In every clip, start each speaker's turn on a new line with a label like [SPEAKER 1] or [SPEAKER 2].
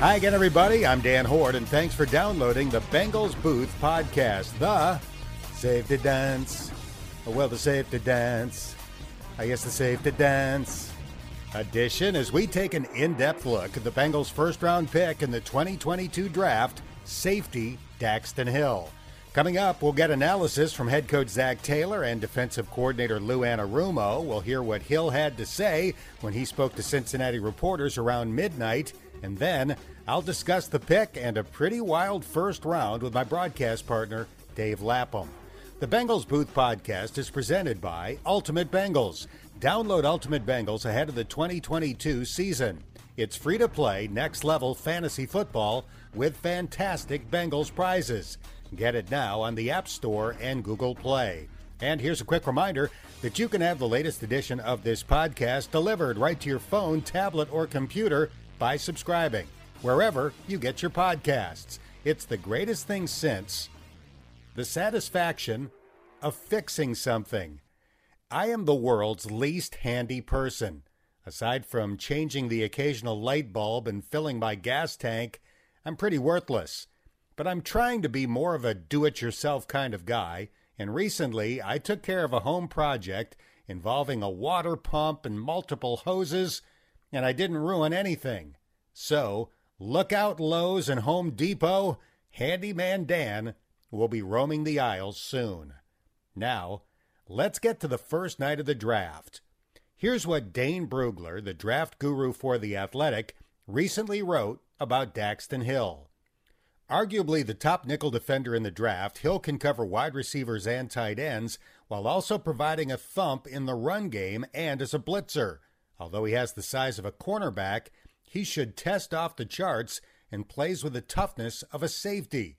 [SPEAKER 1] Hi again, everybody. I'm Dan Hoard, and thanks for downloading the Bengals Booth podcast, the Safety Dance. Oh, well, the Safety Dance. I guess the Safety Dance edition as we take an in depth look at the Bengals' first round pick in the 2022 draft, safety Daxton Hill. Coming up, we'll get analysis from head coach Zac Taylor and defensive coordinator Lou Anarumo. We'll hear what Hill had to say when he spoke to Cincinnati reporters around midnight. And then I'll discuss the pick and a pretty wild first round with my broadcast partner, Dave Lapham. The Bengals Booth podcast is presented by Ultimate Bengals. Download Ultimate Bengals ahead of the 2022 season. It's free to play next level fantasy football with fantastic Bengals prizes. Get it now on the App Store and Google Play. And here's a quick reminder that you can have the latest edition of this podcast delivered right to your phone, tablet, or computer by subscribing wherever you get your podcasts. It's the greatest thing since the satisfaction of fixing something. I am the world's least handy person. Aside from changing the occasional light bulb and filling my gas tank, I'm pretty worthless. But I'm trying to be more of a do it yourself kind of guy, and recently I took care of a home project involving a water pump and multiple hoses, and I didn't ruin anything. So, look out, Lowe's and Home Depot. Handyman Dan will be roaming the aisles soon. Now, let's get to the first night of the draft. Here's what Dane Brugler, the draft guru for The Athletic, recently wrote about Daxton Hill. Arguably the top nickel defender in the draft, Hill can cover wide receivers and tight ends while also providing a thump in the run game and as a blitzer. Although he has the size of a cornerback, he should test off the charts and plays with the toughness of a safety.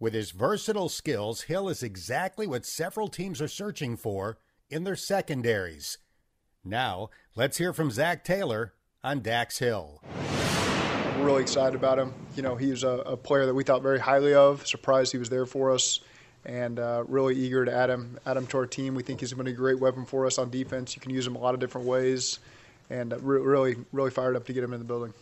[SPEAKER 1] With his versatile skills, Hill is exactly what several teams are searching for in their secondaries. Now, let's hear from Zac Taylor on Dax Hill.
[SPEAKER 2] We're really excited about him. You know, he's a, a player that we thought very highly of. Surprised he was there for us, and uh, really eager to add him, add him to our team. We think he's going to be a great weapon for us on defense. You can use him a lot of different ways, and uh, re- really, really fired up to get him in the building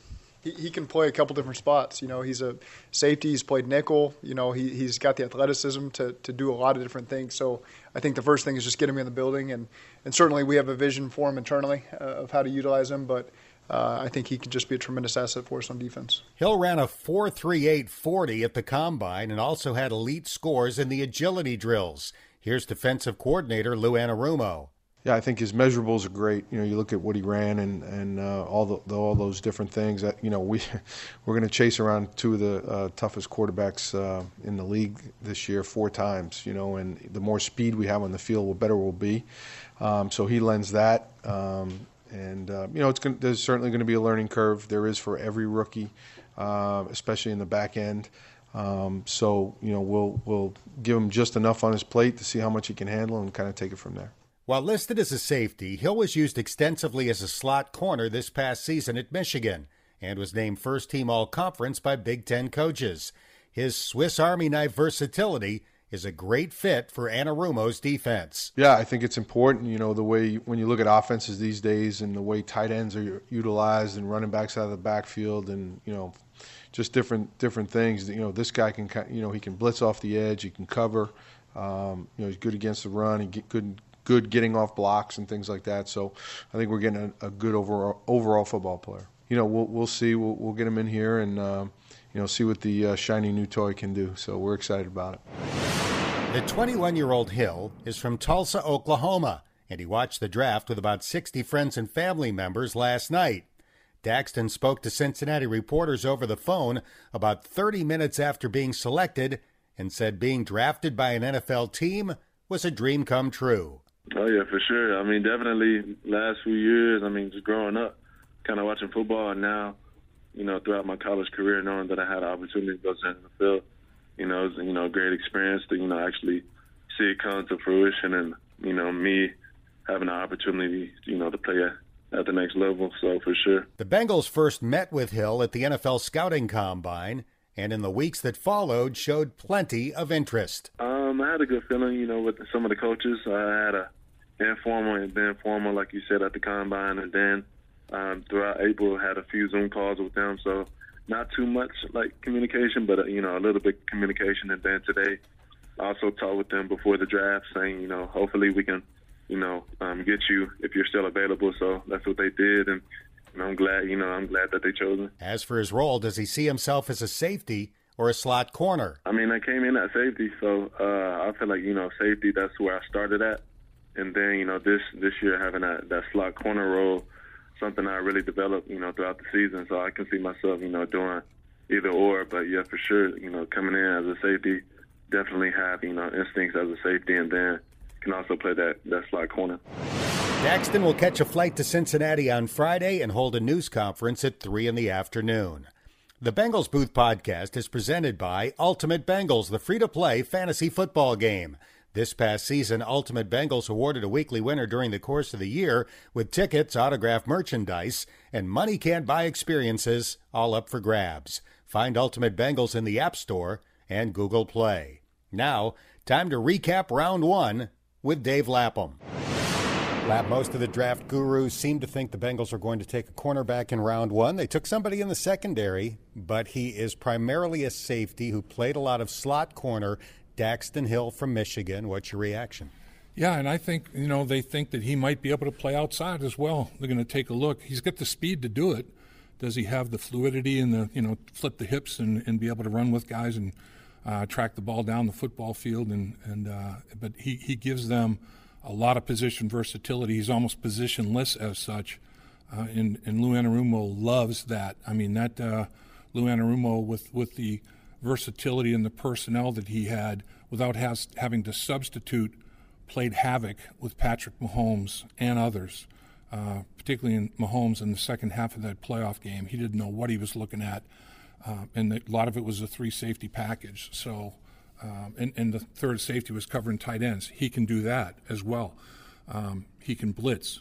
[SPEAKER 2] he, he can play a couple different spots. You know, he's a safety. He's played nickel. You know, he he's got the athleticism to to do a lot of different things. So I think the first thing is just get him in the building, and and certainly we have a vision for him internally uh, of how to utilize him, but. Uh, I think he could just be a tremendous asset for us on defense.
[SPEAKER 1] Hill ran a 4.3840 at the combine and also had elite scores in the agility drills. Here's defensive coordinator Lou Anarumo
[SPEAKER 3] yeah, I think his measurables are great. You know, you look at what he ran and and uh, all the, the, all those different things. That you know, we we're going to chase around two of the uh, toughest quarterbacks uh, in the league this year four times. You know, and the more speed we have on the field, the better we'll be. Um, so he lends that. Um, and uh, you know, it's gonna, there's certainly going to be a learning curve. There is for every rookie, uh, especially in the back end. Um, so you know, we'll we'll give him just enough on his plate to see how much he can handle and kind of take it from there.
[SPEAKER 1] While listed as a safety, Hill was used extensively as a slot corner this past season at Michigan and was named first team all conference by Big Ten coaches. His Swiss Army knife versatility is a great fit for Anarumo's defense.
[SPEAKER 3] Yeah, I think it's important, you know, the way when you look at offenses these days and the way tight ends are utilized and running backs out of the backfield and, you know, just different different things. You know, this guy can, you know, he can blitz off the edge, he can cover. Um, you know, he's good against the run. He get good good getting off blocks and things like that. So I think we're getting a, a good overall overall football player. You know, we'll we'll see. We'll, we'll get him in here and uh, you know see what the uh, shiny new toy can do. So we're excited about it.
[SPEAKER 1] The 21-year-old Hill is from Tulsa, Oklahoma, and he watched the draft with about 60 friends and family members last night. Daxton spoke to Cincinnati reporters over the phone about 30 minutes after being selected and said being drafted by an NFL team was a dream come true.
[SPEAKER 4] Oh yeah, for sure. I mean, definitely last few years. I mean, just growing up, kind of watching football, and now, you know, throughout my college career, knowing that I had an opportunity to go to the field, you know, it's you know a great experience to you know actually see it come to fruition, and you know me having the opportunity, you know, to play at, at the next level. So for sure.
[SPEAKER 1] The Bengals first met with Hill at the NFL scouting combine and in the weeks that followed showed plenty of interest.
[SPEAKER 4] Um, I had a good feeling, you know, with some of the coaches. I had a informal and then formal, like you said, at the combine, and then um, throughout April. Had a few Zoom calls with them, so not too much like communication, but uh, you know a little bit communication. And then today, also talked with them before the draft, saying you know hopefully we can you know um, get you if you're still available. So that's what they did, and and I'm glad, you know, I'm glad that they chose him.
[SPEAKER 1] As for his role, does he see himself as a safety or a slot corner?
[SPEAKER 4] I mean, I came in at safety, so uh, I feel like you know, safety. That's where I started at, and then you know, this this year having that that slot corner role, something I really developed, you know, throughout the season. So I can see myself, you know, doing either or. But yeah, for sure, you know, coming in as a safety, definitely have you know instincts as a safety, and then can also play that that slot corner.
[SPEAKER 1] Daxton will catch a flight to Cincinnati on Friday and hold a news conference at 3 in the afternoon. The Bengals Booth podcast is presented by Ultimate Bengals, the free to play fantasy football game. This past season, Ultimate Bengals awarded a weekly winner during the course of the year with tickets, autographed merchandise, and money can't buy experiences, all up for grabs. Find Ultimate Bengals in the App Store and Google Play. Now, time to recap round one with Dave Lapham. Lap, most of the draft gurus seem to think the Bengals are going to take a cornerback in round one. They took somebody in the secondary, but he is primarily a safety who played a lot of slot corner. Daxton Hill from Michigan. What's your reaction?
[SPEAKER 5] Yeah, and I think, you know, they think that he might be able to play outside as well. They're going to take a look. He's got the speed to do it. Does he have the fluidity and the, you know, flip the hips and, and be able to run with guys and uh, track the ball down the football field? And, and uh, but he, he gives them – a lot of position versatility. He's almost positionless as such. Uh, and, and Lou Anarumo loves that. I mean, that uh, Lou Anarumo with, with the versatility in the personnel that he had without has, having to substitute played havoc with Patrick Mahomes and others, uh, particularly in Mahomes in the second half of that playoff game. He didn't know what he was looking at, uh, and a lot of it was a three safety package. So um, and, and, the third safety was covering tight ends. He can do that as well. Um, he can blitz.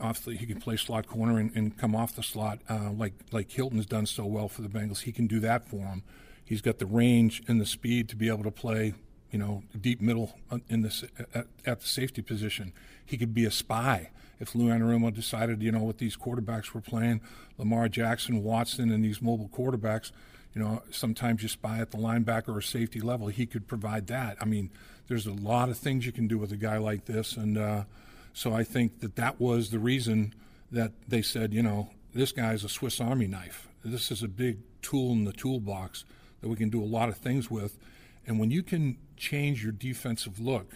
[SPEAKER 5] Off the, he can play slot corner and, and come off the slot uh, like like Hilton's done so well for the Bengals. He can do that for him. He's got the range and the speed to be able to play, you know, deep middle uh, in the at, at the safety position. He could be a spy if Lou Anarumo decided, you know, with these quarterbacks we're playing, Lamar Jackson, Watson, and these mobile quarterbacks you know, sometimes you spy at the linebacker or safety level. He could provide that. I mean, there's a lot of things you can do with a guy like this, and uh, so I think that that was the reason that they said, you know, this guy's a Swiss Army knife. This is a big tool in the toolbox that we can do a lot of things with, and when you can change your defensive look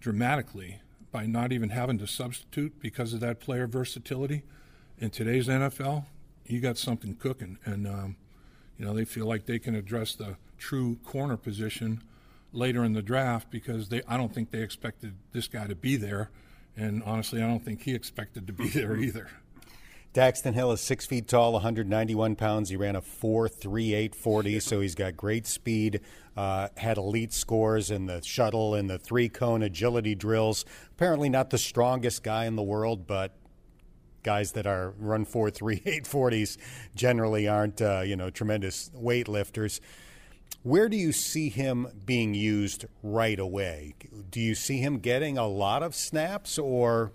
[SPEAKER 5] dramatically by not even having to substitute because of that player versatility in today's NFL, you got something cooking, and. Um, you know, they feel like they can address the true corner position later in the draft because they I don't think they expected this guy to be there. And honestly, I don't think he expected to be there either.
[SPEAKER 1] Daxton Hill is six feet tall, 191 pounds. He ran a 4.3840, so he's got great speed. Uh, had elite scores in the shuttle and the three cone agility drills. Apparently, not the strongest guy in the world, but guys that are run four three eight forties generally aren't uh, you know tremendous weightlifters. Where do you see him being used right away? Do you see him getting a lot of snaps or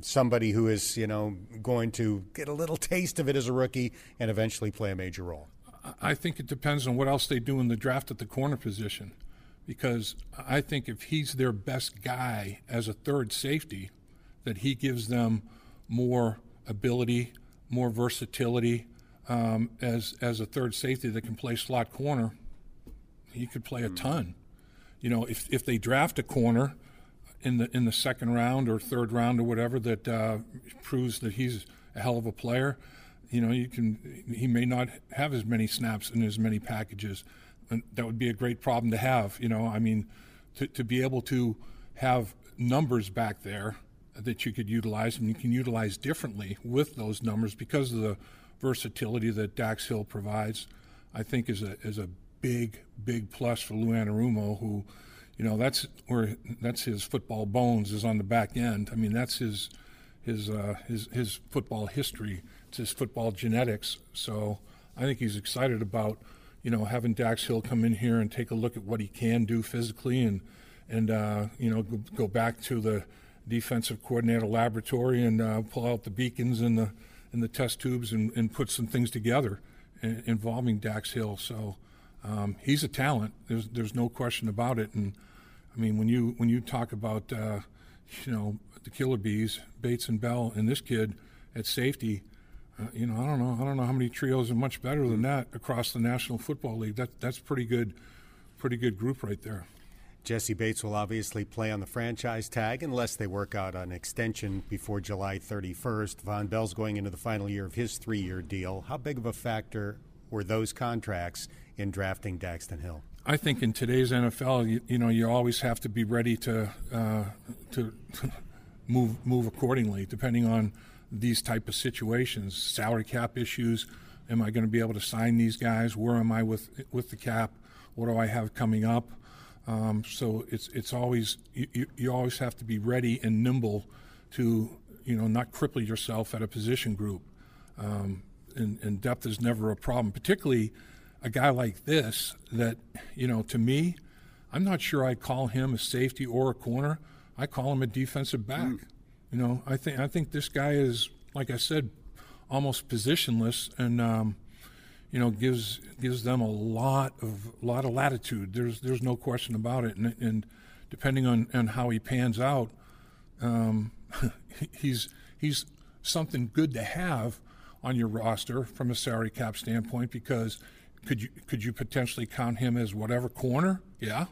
[SPEAKER 1] somebody who is you know going to get a little taste of it as a rookie and eventually play a major role?
[SPEAKER 5] I think it depends on what else they do in the draft at the corner position. Because I think if he's their best guy as a third safety, that he gives them – more ability, more versatility um, as as a third safety that can play slot corner. He could play a ton. You know, if if they draft a corner in the in the second round or third round or whatever that uh, proves that he's a hell of a player, you know, you can he may not have as many snaps and as many packages. And that would be a great problem to have. You know, I mean, to to be able to have numbers back there that you could utilize, and you can utilize differently with those numbers because of the versatility that Dax Hill provides. I think is a is a big big plus for Lou Anarumo, who, you know, that's where that's his football bones is on the back end. I mean, that's his his uh, his his football history. It's his football genetics. So I think he's excited about you know having Dax Hill come in here and take a look at what he can do physically and and uh, you know go, back to the defensive coordinator laboratory and uh, pull out the beacons and the and the test tubes and, and put some things together involving Dax Hill. So um, he's a talent. There's there's no question about it. And I mean when you when you talk about uh, you know the killer bees, Bates and Bell, and this kid at safety. Uh, you know, I don't know. I don't know how many trios are much better than that across the National Football League. That that's pretty good, pretty good group right there.
[SPEAKER 1] Jessie Bates will obviously play on the franchise tag unless they work out an extension before July 31st. Vonn Bell's going into the final year of his three year deal. How big of a factor were those contracts in drafting Daxton Hill?
[SPEAKER 5] I think in today's NFL, you, you know, you always have to be ready to uh, to move move accordingly, depending on these type of situations, salary cap issues. Am I going to be able to sign these guys? Where am I with with the cap? What do I have coming up? Um, so it's it's always you, you always have to be ready and nimble to you know not cripple yourself at a position group. Um, and, and depth is never a problem, particularly a guy like this. That you know, to me, I'm not sure I call him a safety or a corner. I call him a defensive back. Mm. You know, I think I think this guy is, like I said, almost positionless, and um, you know, gives gives them a lot of lot of latitude. There's there's no question about it, and, and depending on, on how he pans out, um, he's he's something good to have on your roster from a salary cap standpoint because could you could you potentially count him as whatever corner? Yeah,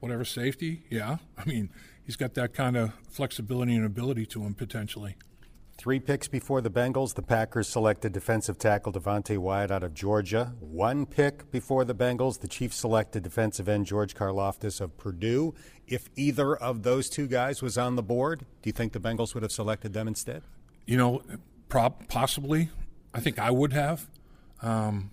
[SPEAKER 5] whatever safety? Yeah. I mean, he's got that kind of flexibility and ability to him potentially.
[SPEAKER 1] Three picks before the Bengals, the Packers selected defensive tackle Devonte Wyatt out of Georgia. One pick before the Bengals, the Chiefs selected defensive end George Karlaftis of Purdue. If either of those two guys was on the board, do you think the Bengals would have selected them instead?
[SPEAKER 5] You know, prob- possibly. I think I would have. Um,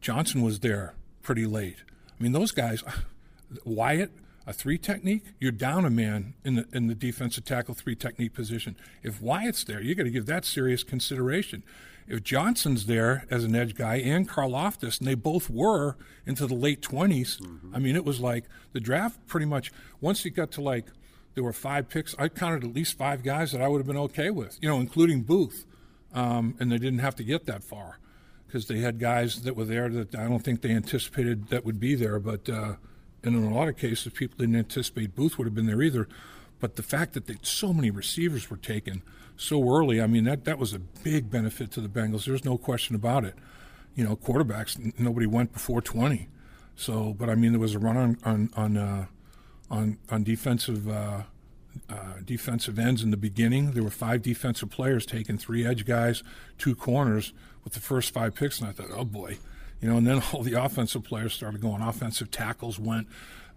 [SPEAKER 5] Johnson was there pretty late. I mean, those guys, Wyatt, a three technique, you're down a man in the in the defensive tackle three technique position. If Wyatt's there, you got to give that serious consideration. If Johnson's there as an edge guy and Karlaftis, and they both were into the late 20s, mm-hmm. I mean, it was like the draft pretty much, once you got to like, there were five picks, I counted at least five guys that I would have been okay with, you know, including Booth. Um, and they didn't have to get that far because they had guys that were there that I don't think they anticipated that would be there. But uh, and in a lot of cases, people didn't anticipate Booth would have been there either. But the fact that they, so many receivers were taken so early, I mean, that, that was a big benefit to the Bengals. There's no question about it. You know, quarterbacks, nobody went before 20. So, but I mean, there was a run on on on uh, on, on defensive uh, uh, defensive ends in the beginning. There were five defensive players taking three edge guys, two corners with the first five picks, and I thought, oh boy, you know, and then all the offensive players started going. Offensive tackles went,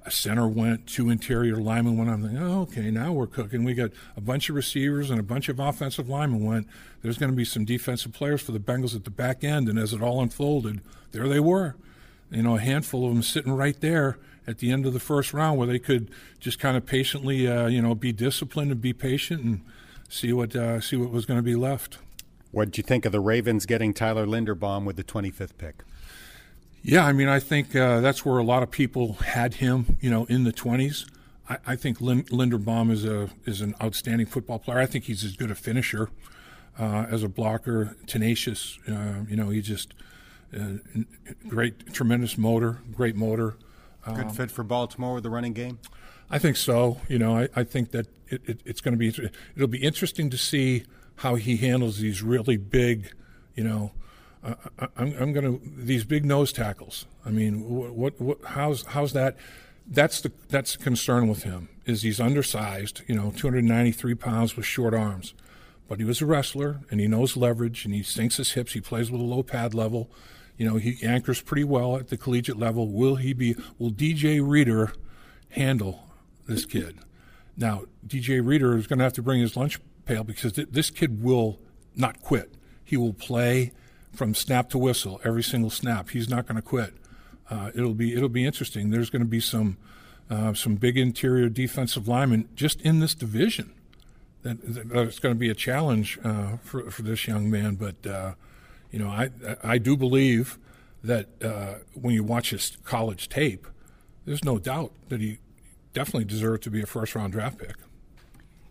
[SPEAKER 5] a center went, two interior linemen went. I'm thinking, oh, okay, now we're cooking. We got a bunch of receivers and a bunch of offensive linemen went. There's going to be some defensive players for the Bengals at the back end. And as it all unfolded, there they were. You know, a handful of them sitting right there at the end of the first round where they could just kind of patiently, uh, you know, be disciplined and be patient and see what uh, see what was going to be left.
[SPEAKER 1] What did you think of the Ravens getting Tyler Linderbaum with the 25th pick?
[SPEAKER 5] Yeah, I mean, I think uh, that's where a lot of people had him, you know, in the 20s. I, I think Lin- Linderbaum is a is an outstanding football player. I think he's as good a finisher uh, as a blocker, tenacious. Uh, you know, he just uh, great, tremendous motor, great motor.
[SPEAKER 1] Good um, fit for Baltimore with the running game.
[SPEAKER 5] I think so. You know, I, I think that it, it, it's going to be it'll be interesting to see how he handles these really big, you know I, am I'm going to these big nose tackles. I mean, what, what, what, how's, how's that? That's the that's the concern with him is he's undersized. You know, 293 pounds with short arms, but he was a wrestler and he knows leverage and he sinks his hips. He plays with a low pad level. You know, he anchors pretty well at the collegiate level. Will he be? Will DJ Reader handle this kid? Now, DJ Reader is going to have to bring his lunch pail because th- this kid will not quit. He will play from snap to whistle, every single snap. He's not going to quit. Uh, it'll be it'll be interesting. There's going to be some uh, some big interior defensive linemen just in this division. That, that it's going to be a challenge uh, for for this young man. But uh, you know, I I do believe that uh, when you watch his college tape, there's no doubt that he definitely deserved to be a first round draft pick.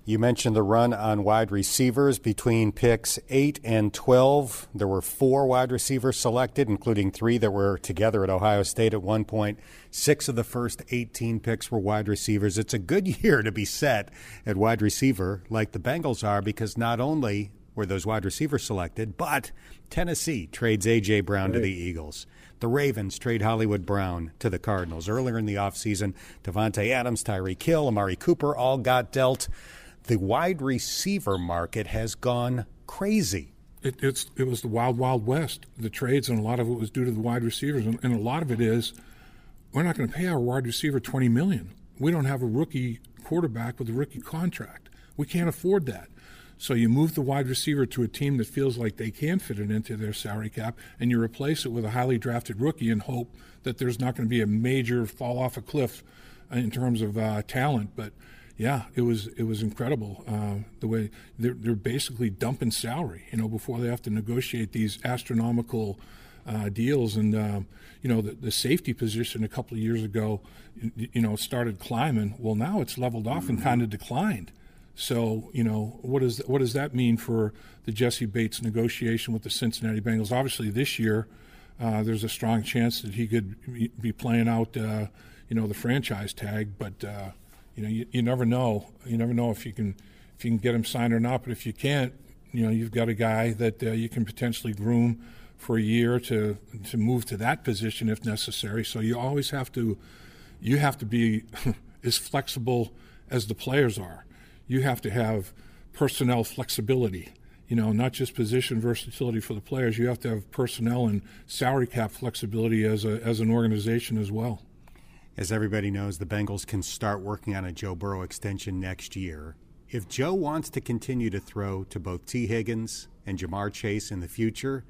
[SPEAKER 1] You mentioned the run on wide receivers between picks 8 and 12. There were four wide receivers selected, including three that were together at Ohio State at one point. Six of the first 18 picks were wide receivers. It's a good year to be set at wide receiver, like the Bengals are, because not only were those wide receivers selected, but Tennessee trades A.J. Brown right. to the Eagles. The Ravens trade Hollywood Brown to the Cardinals. Earlier in the offseason, Davante Adams, Tyreek Hill, Amari Cooper all got dealt the wide receiver market has gone crazy.
[SPEAKER 5] It, it's it was the wild wild west. The trades and a lot of it was due to the wide receivers, and, and a lot of it is we're not going to pay our wide receiver 20 million. We don't have a rookie quarterback with a rookie contract. We can't afford that. So you move the wide receiver to a team that feels like they can fit it into their salary cap, and you replace it with a highly drafted rookie and hope that there's not going to be a major fall off a cliff in terms of uh, talent. But yeah, it was it was incredible uh, the way they're, they're basically dumping salary, you know, before they have to negotiate these astronomical uh, deals. And um, you know, the, the, safety position a couple of years ago, you know, started climbing. Well, now it's leveled off and kind of declined. So you know, what does what does that mean for the Jessie Bates negotiation with the Cincinnati Bengals? Obviously, this year. Uh, there's a strong chance that he could be playing out, uh, you know, the franchise tag. But uh, you know, you, you never know. You never know if you can if you can get him signed or not. But if you can't, you know, you've got a guy that uh, you can potentially groom for a year to to move to that position if necessary. So you always have to you have to be as flexible as the players are. You have to have personnel flexibility. You know, not just position versatility for the players. You have to have personnel and salary cap flexibility as a as an organization as well
[SPEAKER 1] as everybody knows, the Bengals can start working on a Joe Burrow extension next year. If Joe wants to continue to throw to both Tee Higgins and Ja'Marr Chase in the future,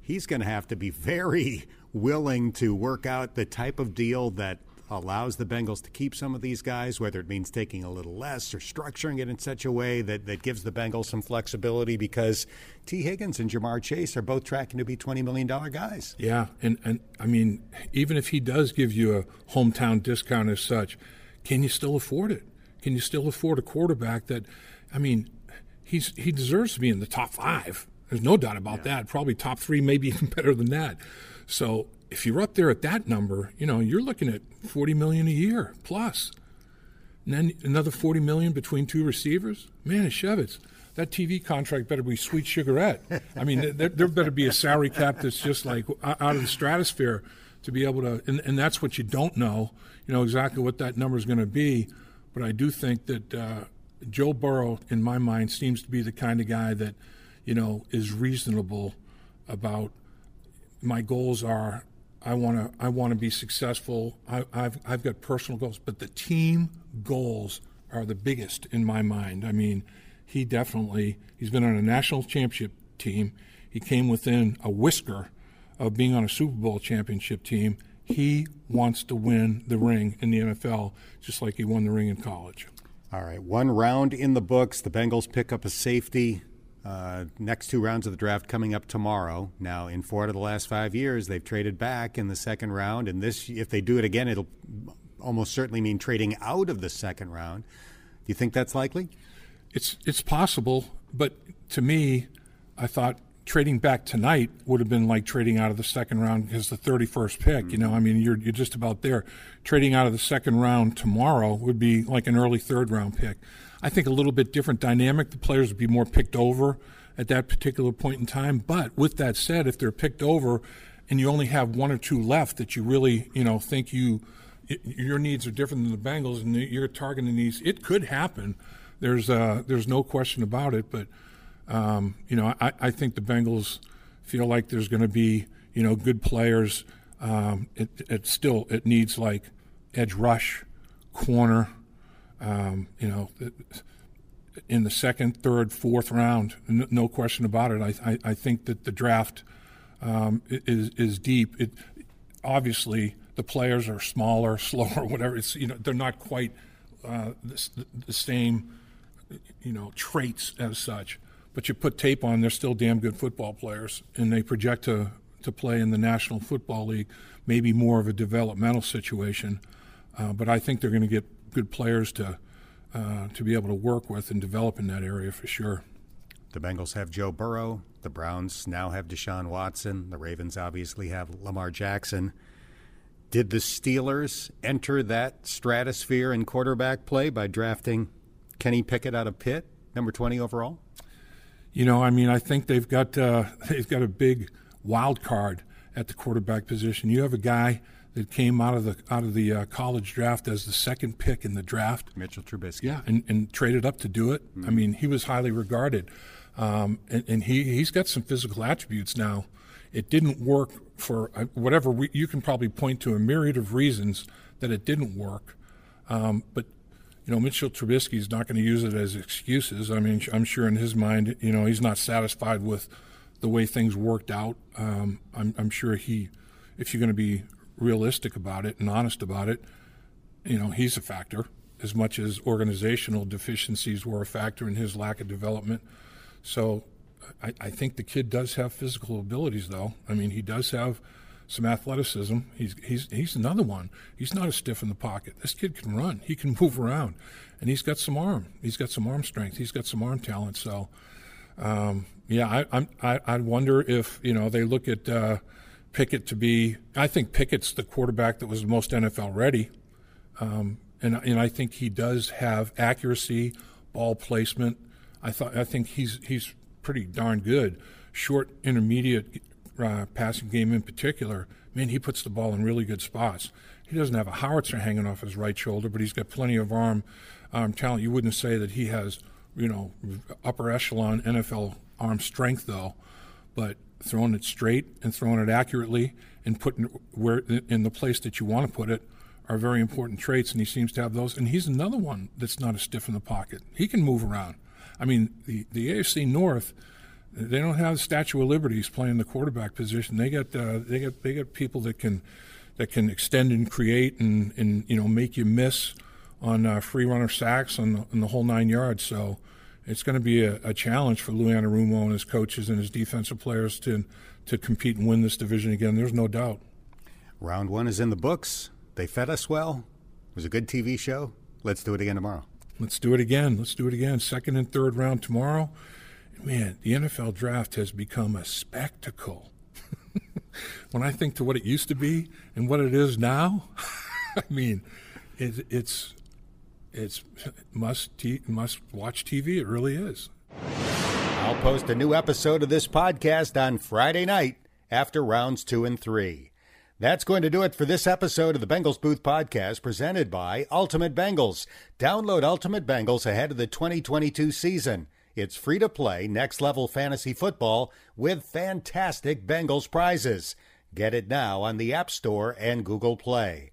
[SPEAKER 1] he's going to have to be very willing to work out the type of deal that allows the Bengals to keep some of these guys, whether it means taking a little less or structuring it in such a way that, that gives the Bengals some flexibility because Tee Higgins and Ja'Marr Chase are both tracking to be $20 million guys.
[SPEAKER 5] Yeah. And, and I mean, even if he does give you a hometown discount as such, can you still afford it? Can you still afford a quarterback that, I mean, he's he deserves to be in the top five. There's no doubt about yeah. that. Probably top three, maybe even better than that. So if you're up there at that number, you know, you're looking at 40 million a year plus. And then another 40 million between two receivers. Man, Shevitz, that TV contract better be sweet sugarette. I mean, there, there, better be a salary cap that's just like out of the stratosphere to be able to, and, and that's what you don't know, you know, exactly what that number is going to be. But I do think that uh, Joe Burrow, in my mind, seems to be the kind of guy that, you know, is reasonable about my goals are I want to I want to be successful. I, have I've got personal goals, but the team goals are the biggest in my mind. I mean, he definitely he's been on a national championship team. He came within a whisker of being on a Super Bowl championship team. He wants to win the ring in the NFL, just like he won the ring in college.
[SPEAKER 1] All right, one round in the books. The Bengals pick up a safety. Uh, next two rounds of the draft coming up tomorrow. Now, in four out of the last five years, they've traded back in the second round, and this, if they do it again, it'll almost certainly mean trading out of the second round. Do you think that's likely?
[SPEAKER 5] It's it's possible, but to me, I thought trading back tonight would have been like trading out of the second round because the 31st pick. You know, I mean, you're you're just about there. Trading out of the second round tomorrow would be like an early third round pick. I think a little bit different dynamic. The players would be more picked over at that particular point in time. But with that said, if they're picked over and you only have one or two left that you really, you know, think you your needs are different than the Bengals and you're targeting these, it could happen. There's uh, there's no question about it. But um, you know, I, I think the Bengals feel like there's going to be you know good players. Um, it, it still it needs like edge rush, corner um, you know, in the second, third, fourth round, no question about it. I, I, I think that the draft um, is is deep. It obviously the players are smaller, slower, whatever. It's you know they're not quite uh, the, the same you know traits as such. But you put tape on, they're still damn good football players, and they project to to play in the National Football League. Maybe more of a developmental situation, uh, but I think they're going to get good players to uh, to be able to work with and develop in that area for sure.
[SPEAKER 1] The Bengals have Joe Burrow. The Browns now have Deshaun Watson. The Ravens obviously have Lamar Jackson. Did the Steelers enter that stratosphere in quarterback play by drafting Kenny Pickett out of Pitt, number 20 overall?
[SPEAKER 5] You know, I mean, I think they've got uh, they've got a big wild card at the quarterback position. You have a guy that came out of the out of the uh, college draft as the second pick in the draft,
[SPEAKER 1] Mitchell Trubisky.
[SPEAKER 5] Yeah, and, and traded up to do it. Mm-hmm. I mean, he was highly regarded, um, and, and, he he's got some physical attributes now. It didn't work for uh, whatever we, you can probably point to a myriad of reasons that it didn't work, um, but you know, Mitchell Trubisky is not going to use it as excuses. I mean, I'm sure in his mind, you know, he's not satisfied with the way things worked out. Um, I'm, I'm, sure he, if you're going to be realistic about it and honest about it, you know, he's a factor as much as organizational deficiencies were a factor in his lack of development. So I, I think the kid does have physical abilities, though. I mean, he does have some athleticism. He's he's he's another one. He's not a stiff in the pocket. This kid can run. He can move around, and he's got some arm. He's got some arm strength. He's got some arm talent. So, um, yeah, I, I'm I, I wonder if you know they look at uh, Pickett to be. I think Pickett's the quarterback that was the most NFL ready, um, and and I think he does have accuracy, ball placement. I thought I think he's he's pretty darn good. Short, intermediate uh, passing game in particular, man, he puts the ball in really good spots. He doesn't have a howitzer hanging off his right shoulder, but he's got plenty of arm arm talent. You wouldn't say that he has, you know, upper echelon NFL arm strength though, but throwing it straight and throwing it accurately and putting it where in the place that you want to put it are very important traits, and he seems to have those. And he's another one that's not a stiff in the pocket. He can move around. I mean, the the AFC North they don't have the Statue of Liberties playing the quarterback position. They got uh, they got they got people that can that can extend and create and, and you know make you miss on uh, free runner sacks on the, on the whole nine yards. So it's going to be a, a, challenge for Lou Anarumo and his coaches and his defensive players to to compete and win this division again. There's no doubt.
[SPEAKER 1] Round one is in the books. They fed us well. It was a good TV show. Let's do it again tomorrow.
[SPEAKER 5] Let's do it again. Let's do it again. Second and third round tomorrow man, the NFL draft has become a spectacle. when I think to what it used to be and what it is now, I mean, it, it's it's must t- must watch TV. It really is.
[SPEAKER 1] I'll post a new episode of this podcast on Friday night after rounds two and three. That's going to do it for this episode of the Bengals Booth Podcast presented by Ultimate Bengals. Download Ultimate Bengals ahead of the 2022 season. It's free to play next level fantasy football with fantastic Bengals prizes. Get it now on the App Store and Google Play.